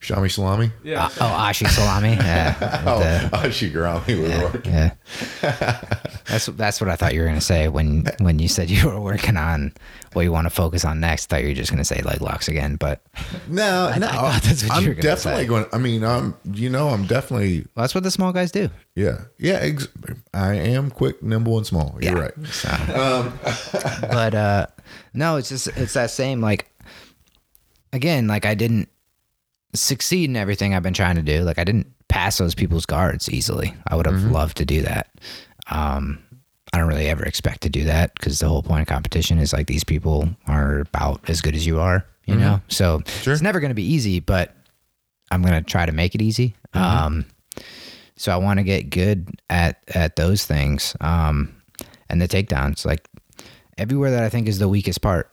Shami Salami. yeah, Uh, oh, ashi salami. Yeah, Oh, with the- Ashigarami would work. yeah. That's that's what I thought you were gonna say when when you said you were working on what you want to focus on next. I Thought you were just gonna say leg locks again, but No, no. thought that's what I'm were gonna definitely say. going. I mean, I'm. You know, I'm definitely. well, that's what the small guys do. Yeah, yeah. Ex- I am quick, nimble, and small. You're Yeah. right. So, but uh, no, it's just it's that same like again, like I didn't succeed in everything I've been trying to do. Like I didn't pass those people's guards easily. I would have loved to do that. Um, I don't really ever expect to do that because the whole point of competition is like these people are about as good as you are, you know. So Sure. it's never going to be easy, but I'm going to try to make it easy. Um, so I want to get good at at those things. Um, and the takedowns, like everywhere that I think is the weakest part,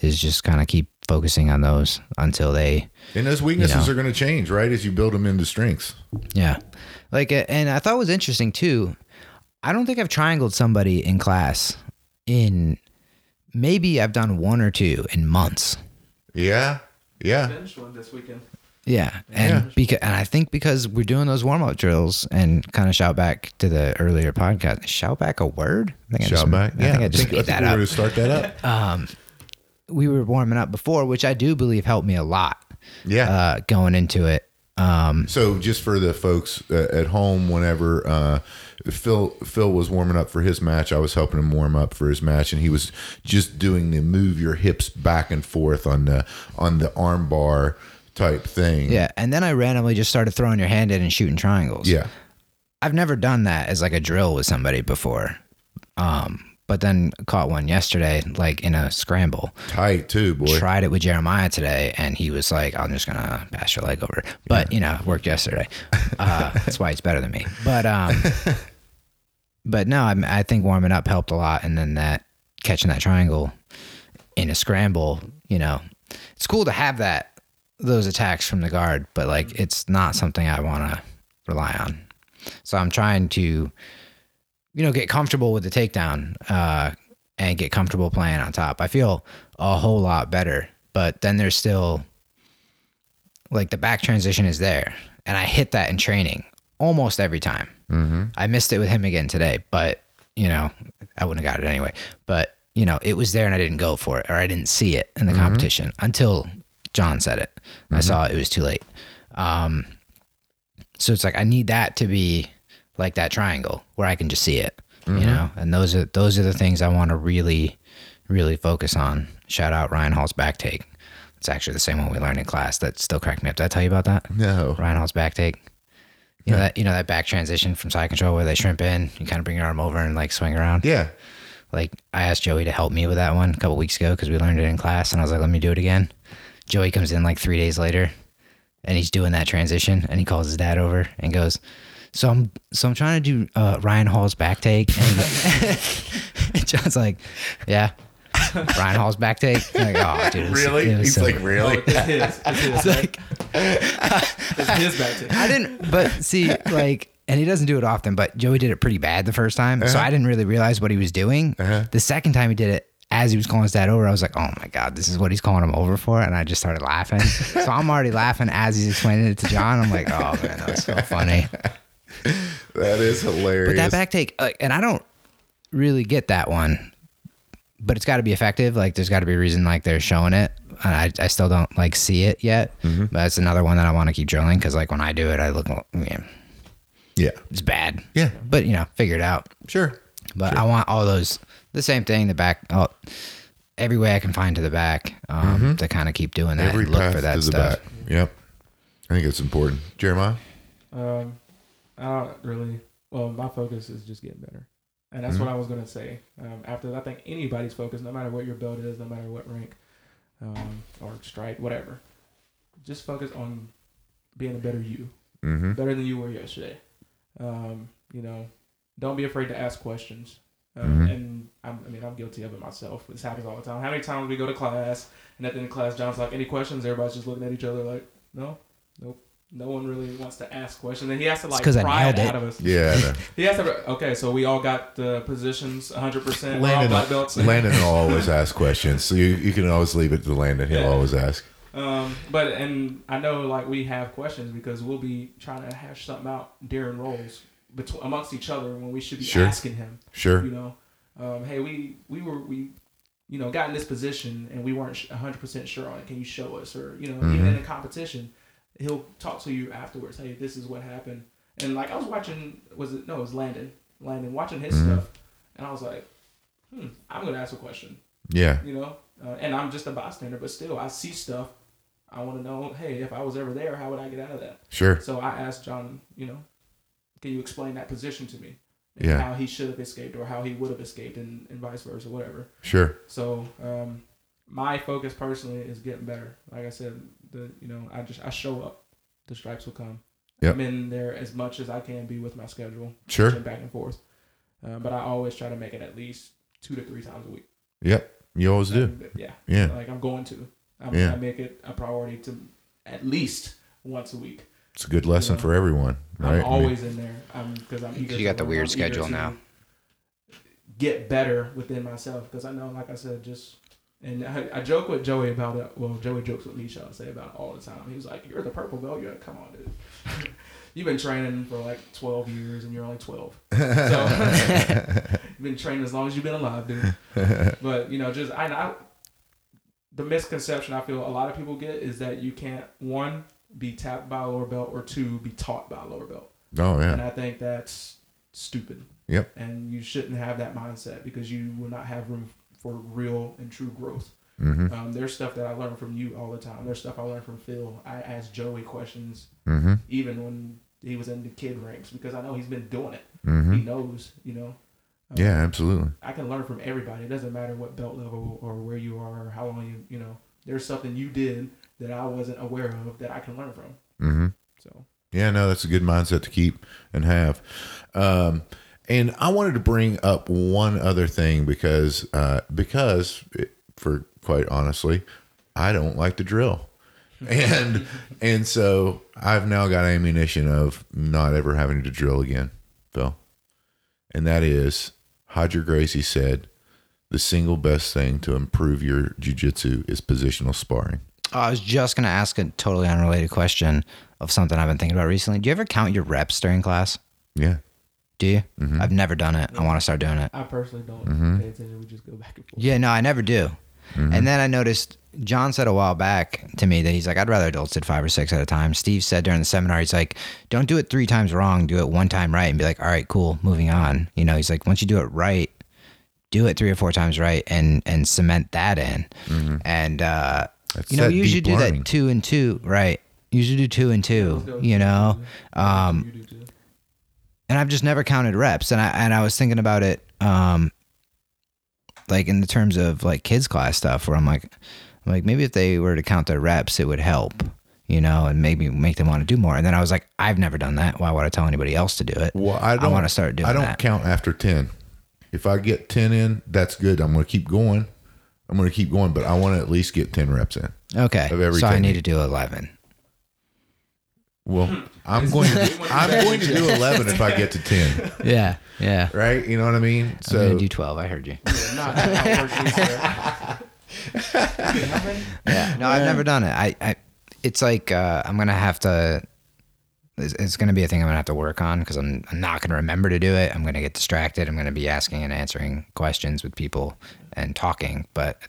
is just kind of keep focusing on those until they, And those weaknesses know. are going to change, right, as you build them into strengths. yeah. Like, uh, and I thought it was interesting too. I don't think I've triangled somebody in class in maybe I've done one or two in months. Yeah, yeah. finished one this weekend. Yeah, and Yeah. because and I think because we're doing those warm up drills and kind of shout back to the earlier podcast. Shout back a word. I think I Shout just, back. I Yeah, think I just made I that we're up. going to start that up. we were warming up before, which I do believe helped me a lot. Yeah. uh, going into it. Um, So just for the folks uh, at home, whenever uh, Phil Phil was warming up for his match, I was helping him warm up for his match, and he was just doing the move your hips back and forth on the on the arm bar type thing. yeah, and then I randomly just started throwing your hand in and shooting triangles. yeah, I've never done that as like a drill with somebody before. Um, but then caught one yesterday, like in a scramble. tight too, boy. Tried it with Jeremiah today, and he was like, "I'm just gonna pass your leg over." But you know, it worked yesterday. Uh, that's why he's better than me. But um, but no, I'm, I think warming up helped a lot, and then that catching that triangle in a scramble, you know, it's cool to have that those attacks from the guard, but like it's not something I want to rely on. So I'm trying to, you know, get comfortable with the takedown uh, and get comfortable playing on top. I feel a whole lot better, but then there's still like the back transition is there, and I hit that in training almost every time. Mm-hmm. I missed it with him again today, but you know, I wouldn't have got it anyway. But you know, it was there and I didn't go for it or I didn't see it in the competition until John said it. I saw it, it was too late. Um, so it's like I need that to be like that triangle where I can just see it, you mm-hmm. know. And those are those are the things I want to really, really focus on. Shout out Ryan Hall's back take. It's actually the same one we learned in class. That still cracked me up. Did I tell you about that? No. Ryan Hall's back take. You know that you know that back transition from side control where they shrimp in, you kind of bring your arm over and like swing around. Yeah. Like I asked Joey to help me with that one a couple weeks ago because we learned it in class, and I was like, "Let me do it again." Joey comes in like three days later, and he's doing that transition, and he calls his dad over and goes, "So I'm so I'm trying to do uh, Ryan Hall's back take," and, he and John's like, "Yeah." Ryan Hall's back take. I'm like, oh, dude, was- Really? He's so- like, really? it's his. It's his. It's like, it's his back to I didn't, but see, like, and he doesn't do it often, but Joey did it pretty bad the first time. So I didn't really realize what he was doing. The second time he did it, as he was calling his dad over, I was like, oh my God, this is what he's calling him over for. And I just started laughing. so I'm already laughing as he's explaining it to John. I'm like, oh man, that was so funny. That is hilarious. But that back take, like, and I don't really get that one, but it's got to be effective. Like, there's got to be a reason, like, they're showing it. And I, I still don't like see it yet. But it's another one that I want to keep drilling because, like, when I do it, I look, yeah, yeah. it's bad. Yeah. But you know, figure it out. Sure. But I want all those the same thing. The back, oh, every way I can find to the back um, to kind of keep doing that. Every and look path for that to the stuff. back. Yep. I think it's important. Jeremiah? Um, I don't really. Well, my focus is just getting better, and that's what I was gonna say. Um, after that, I think anybody's focus, no matter what your belt is, no matter what rank, um, or stripe, whatever, just focus on being a better you, Mm-hmm. better than you were yesterday. Um, you know, don't be afraid to ask questions. Um, Mhm. And I'm, I mean, I'm guilty of it myself. This happens all the time. How many times we go to class and at the end of class, John's like, "Any questions?" Everybody's just looking at each other like, "No, nope." No one really wants to ask questions, and he has to like 'cause I pry it nailed it. out of us. Yeah. He has to. Okay, so we all got the positions 100. percent We're all Landon, black belts. Landon will always ask questions, so you, you can always leave it to Landon. He'll Yeah. always ask. Um, but and I know like we have questions because we'll be trying to hash something out during rolls between amongst each other when we should be Sure. asking him. Sure. You know, um, hey, we we were we, you know, got in this position and we weren't hundred percent sure on it. Can you show us? Or you know, even Mm-hmm. in a competition, he'll talk to you afterwards. Hey, this is what happened. And like I was watching, was it no? It was Landon. Landon watching his Mm-hmm. stuff, and I was like, hmm, I'm gonna ask a question Yeah. you know. Uh, and I'm just a bystander, but still, I see stuff. I want to know, hey, if I was ever there, how would I get out of that? Sure. So I asked John, you know, can you explain that position to me? And Yeah. How he should have escaped or how he would have escaped and, and vice versa, whatever. Sure. So um, my focus personally is getting better. Like I said, the you know, I just I show up. The stripes will come. Yep. I'm in there as much as I can be with my schedule. Sure. switching Back and forth. Uh, but I always try to make it at least two to three times a week. Yep. You always do. Yeah. Yeah. Like I'm going to. I'm, Yeah. I make it a priority to at least once a week. It's a good lesson Yeah. for everyone, right? I I'm mean, always in there. I'm because I'm eager. You to got the weird I'm schedule now. Get better within myself because I know, like I said, just and I, I joke with Joey about it. Well, Joey jokes with me, shall I say, about it all the time. He was like, "You're the purple belt. You're like, come on, dude. You've been training for like 12 years and you're only 12. So you've been training as long as you've been alive, dude. But you know, just I, I the misconception I feel a lot of people get is that you can't one be tapped by a lower belt or two be taught by a lower belt, oh yeah. and. I think that's stupid. Yep. And you shouldn't have that mindset because you will not have room for real and true growth. Mm-hmm. Um, there's stuff that I learn from you all the time. There's stuff I learned from Phil. I ask Joey questions Mm-hmm. even when he was in the kid ranks because I know he's been doing it. Mm-hmm. He knows, you know. Um, Yeah, absolutely. I can learn from everybody. It doesn't matter what belt level or where you are or how long you you know. There's something you did that I wasn't aware of that I can learn from. Mm-hmm. So Yeah, no, that's a good mindset to keep and have. Um, and I wanted to bring up one other thing because uh, because it, for quite honestly, I don't like to drill, and and so I've now got ammunition of not ever having to drill again, Phil, and that is Roger Gracie said the single best thing to improve your jujitsu is positional sparring. Oh, I was just gonna ask a totally unrelated question of something I've been thinking about recently. Do you ever count your reps during class? Yeah. Do you? I've never done it. I want to start doing it. I personally don't Mm-hmm. pay attention. We just go back and forth. Yeah, no, I never do. And then I noticed John said a while back to me that he's like, I'd rather adults did five or six at a time. Steve said during the seminar, he's like, don't do it three times wrong, do it one time right, and be like, all right, cool, moving on. You know, he's like, once you do it right, do it three or four times right, and and cement that in. And uh, That's you know, you usually deep do learning. that two and two, right? You usually do two and two. You know, um, you do too. And I've just never counted reps. And I and I was thinking about it, um, like in the terms of like kids class stuff, where I'm like, I'm like maybe if they were to count their reps, it would help, you know, and maybe make them want to do more. And then I was like, I've never done that. Why would I tell anybody else to do it? Well, I don't want to start doing I don't that. count after 10. If I get 10 in, that's good. I'm going to keep going. I'm going to keep going, but I want to at least get 10 reps in. Okay, Of every so I need to do eleven. Well, I'm going to I'm going to do 11 if I get to 10, Yeah, yeah. right? You know what I mean? I'm So gonna do twelve. I heard you. Yeah, not, not work these, Nothing? Yeah, no, I've never done it. I, I it's like uh, I'm gonna have to. It's, it's gonna be a thing I'm gonna have to work on because I'm, I'm not gonna remember to do it. I'm gonna get distracted. I'm gonna be asking and answering questions with people and talking. But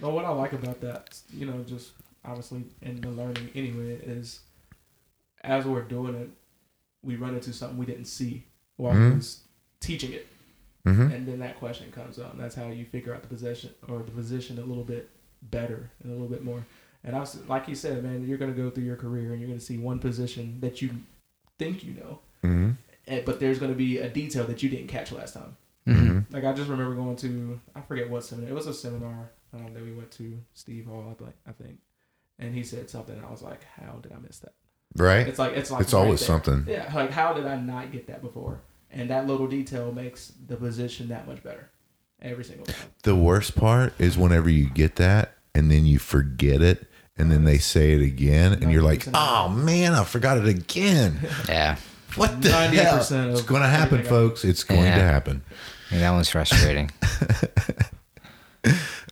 well, what I like about that, you know, just obviously in the learning anyway, is as we're doing it, we run into something we didn't see while Mhm. we was teaching it, Mhm. and then that question comes up. And that's how you figure out the position or the position a little bit better and a little bit more. And I was like you said, man, you're gonna go through your career and you're gonna see one position that you think you know, Mhm. and, but there's gonna be a detail that you didn't catch last time. Mhm. Like I just remember going to I forget what seminar. It was a seminar um, that we went to. Steve Hall, I, I think, and he said something. And I was like, "How did I miss that?" Right? It's like it's like It's always there. something. Yeah, like how did I not get that before? And that little detail makes the position that much better every single time. The worst part is whenever you get that and then you forget it and then they say it again and you're like, "Oh man, I forgot it again." yeah, What the 90% hell? of It's going to happen, folks. It's going Yeah. to happen. yeah, that one's frustrating.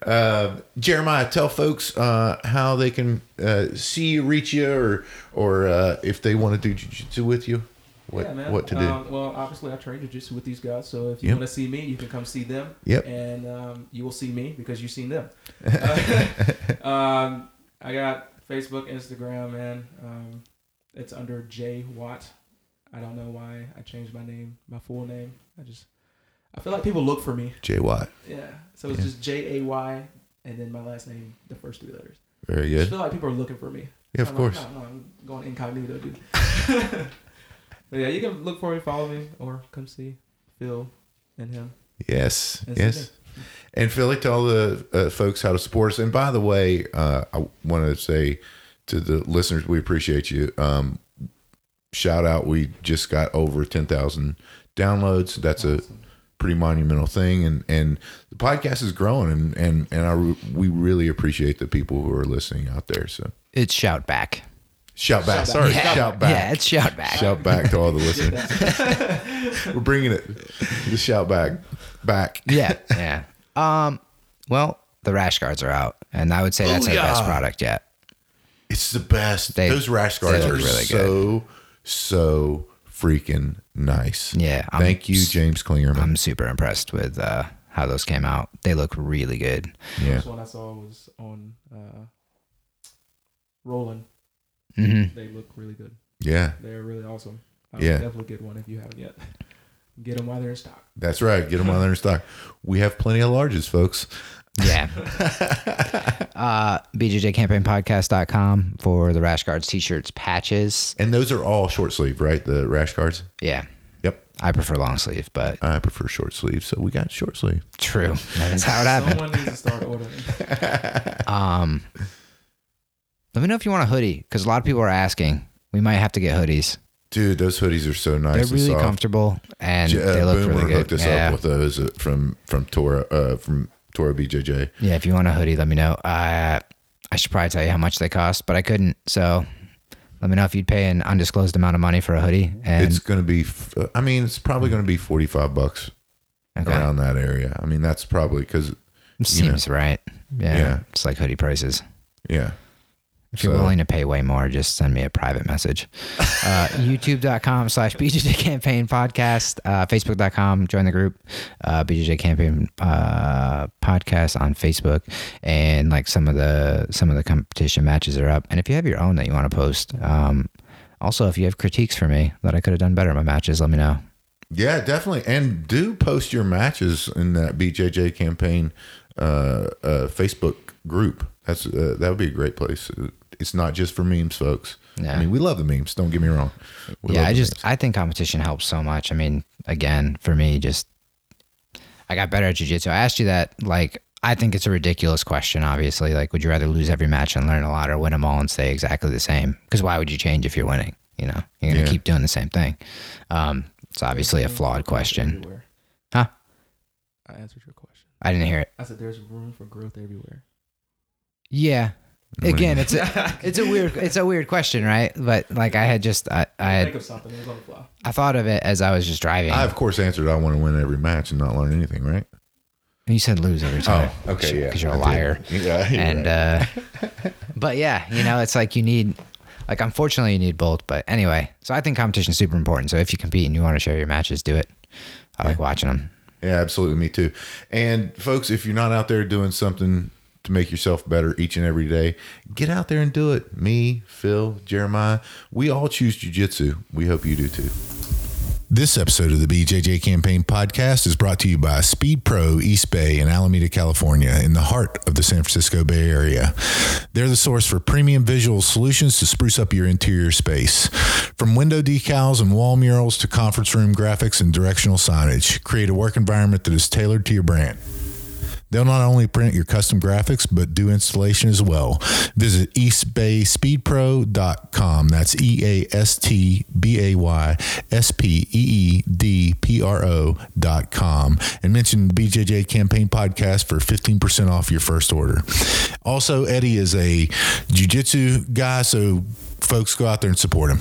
Uh, Jeremiah, tell folks uh, how they can uh, see you, reach you, or or uh, if they want to do jiu-jitsu with you, what yeah, what to do. Um, well, obviously, I train jiu-jitsu with these guys, so if you Yep. want to see me, you can come see them. Yep. And um, you will see me because you've seen them. Um, I got Facebook, Instagram, man. Um, it's under J Watt. I don't know why I changed my name, my full name. I just, I feel like people look for me. J Y. Yeah. So it's Yeah. just J A Y, and then my last name, the first three letters. Very good. I just feel like people are looking for me. Yeah, of I'm course. Like, no, no, I'm going incognito, dude. but yeah, you can look for me, follow me, or come see Phil and him. Yes, and yes. And Philly, tell the uh, folks how to support us. And by the way, uh, I want to say to the listeners, we appreciate you. Um, shout out, we just got over ten thousand downloads. That's a Awesome. Pretty monumental thing, and and the podcast is growing, and and and I re- we really appreciate the people who are listening out there. So It's shout back. shout back, back. sorry, Yeah. shout back, Yeah, it's shout back. shout back to all the listeners. We're bringing it, the shout back, back. yeah, yeah. Um, well, the rash guards are out, and I would say that's our best product yet. It's the best. They- Those rash guards are really so so freaking nice. Yeah, I'm Thank you, s- James Klingerman. I'm super impressed with uh, how those came out. They look really good. yeah. First one I saw was on uh, Roland. hmm They look really good. Yeah. They're really awesome. I Yeah. definitely get one if you haven't yet. Get them while they're in stock. That's right. Get them while they're in stock. We have plenty of larges, folks. Yeah. uh, BJJCampaignPodcast.com for the rash guards, t-shirts, patches. And those are all short sleeve, right? The rash guards. Yeah. Yep. I prefer long sleeve, but I prefer short sleeve, so we got short sleeve. true. That's how it happened. Someone needs to start ordering. Um, let me know if you want a hoodie because a lot of people are asking. We might have to get hoodies. Dude, those hoodies are so nice. They're and really soft. comfortable and J- uh, they look Boomer really good. hooked us yeah. up with those uh, from from Tora uh, from Tora BJJ. yeah, if you want a hoodie, let me know. Uh, I should probably tell you how much they cost, but I couldn't. So let me know if you'd pay an undisclosed amount of money for a hoodie. And it's going to be. I mean, it's probably going to be forty five bucks okay. around that area. I mean, that's probably because seems right. Yeah, Yeah. it's like hoodie prices. yeah. If you're So- willing to pay way more, just send me a private message. Uh, YouTube.com slash BJJ Campaign Podcast. Uh, Facebook.com, join the group. Uh, BJJ Campaign uh, Podcast on Facebook. And like some of the some of the competition matches are up. And if you have your own that you want to post, um, also if you have critiques for me that I could have done better in my matches, let me know. Yeah, definitely. And do post your matches in that BJJ campaign uh, uh, Facebook group. That's uh, that would be a great place. It's not just for memes, folks. Yeah. I mean, we love the memes. Don't get me wrong. We yeah, I just memes. I think competition helps so much. I mean, again, for me, just I got better at jujitsu. I asked you that like I think it's a ridiculous question. Obviously, like, would you rather lose every match and learn a lot, or win them all and stay exactly the same? Because why would you change if you're winning? You know, you're gonna Yeah. keep doing the same thing. Um, it's obviously a flawed question, Everywhere. huh? I answered your question. I didn't hear it. I said there's room for growth everywhere. Yeah. Again, it's a it's a weird it's a weird question, right? But like I had just I I Think had of something. It was on the fly. I thought of it as I was just driving. I of course answered. I want to win every match and not learn anything, right? you said lose every time. Oh, okay, yeah. because you're a liar. Yeah, you're and right. uh but yeah you know it's like you need like unfortunately you need both but anyway so i think competition is super important so if you compete and you want to share your matches do it i like watching them Yeah, absolutely. Me too. And folks, if you're not out there doing something to make yourself better each and every day, get out there and do it. Me, Phil, Jeremiah, we all choose jujitsu. We hope you do too. This episode of the BJJ Campaign podcast is brought to you by Speed Pro East Bay in Alameda, California, in the heart of the San Francisco Bay Area. They're the source for premium visual solutions to spruce up your interior space. From window decals and wall murals to conference room graphics and directional signage, create a work environment that is tailored to your brand. They'll not only print your custom graphics, but do installation as well. Visit eastbayspeedpro.com. That's E A S T B A Y S P E E D P R O.com. And mention the BJJ Campaign Podcast for 15% off your first order. Also, Eddie is a jiu-jitsu guy, so folks go out there and support him.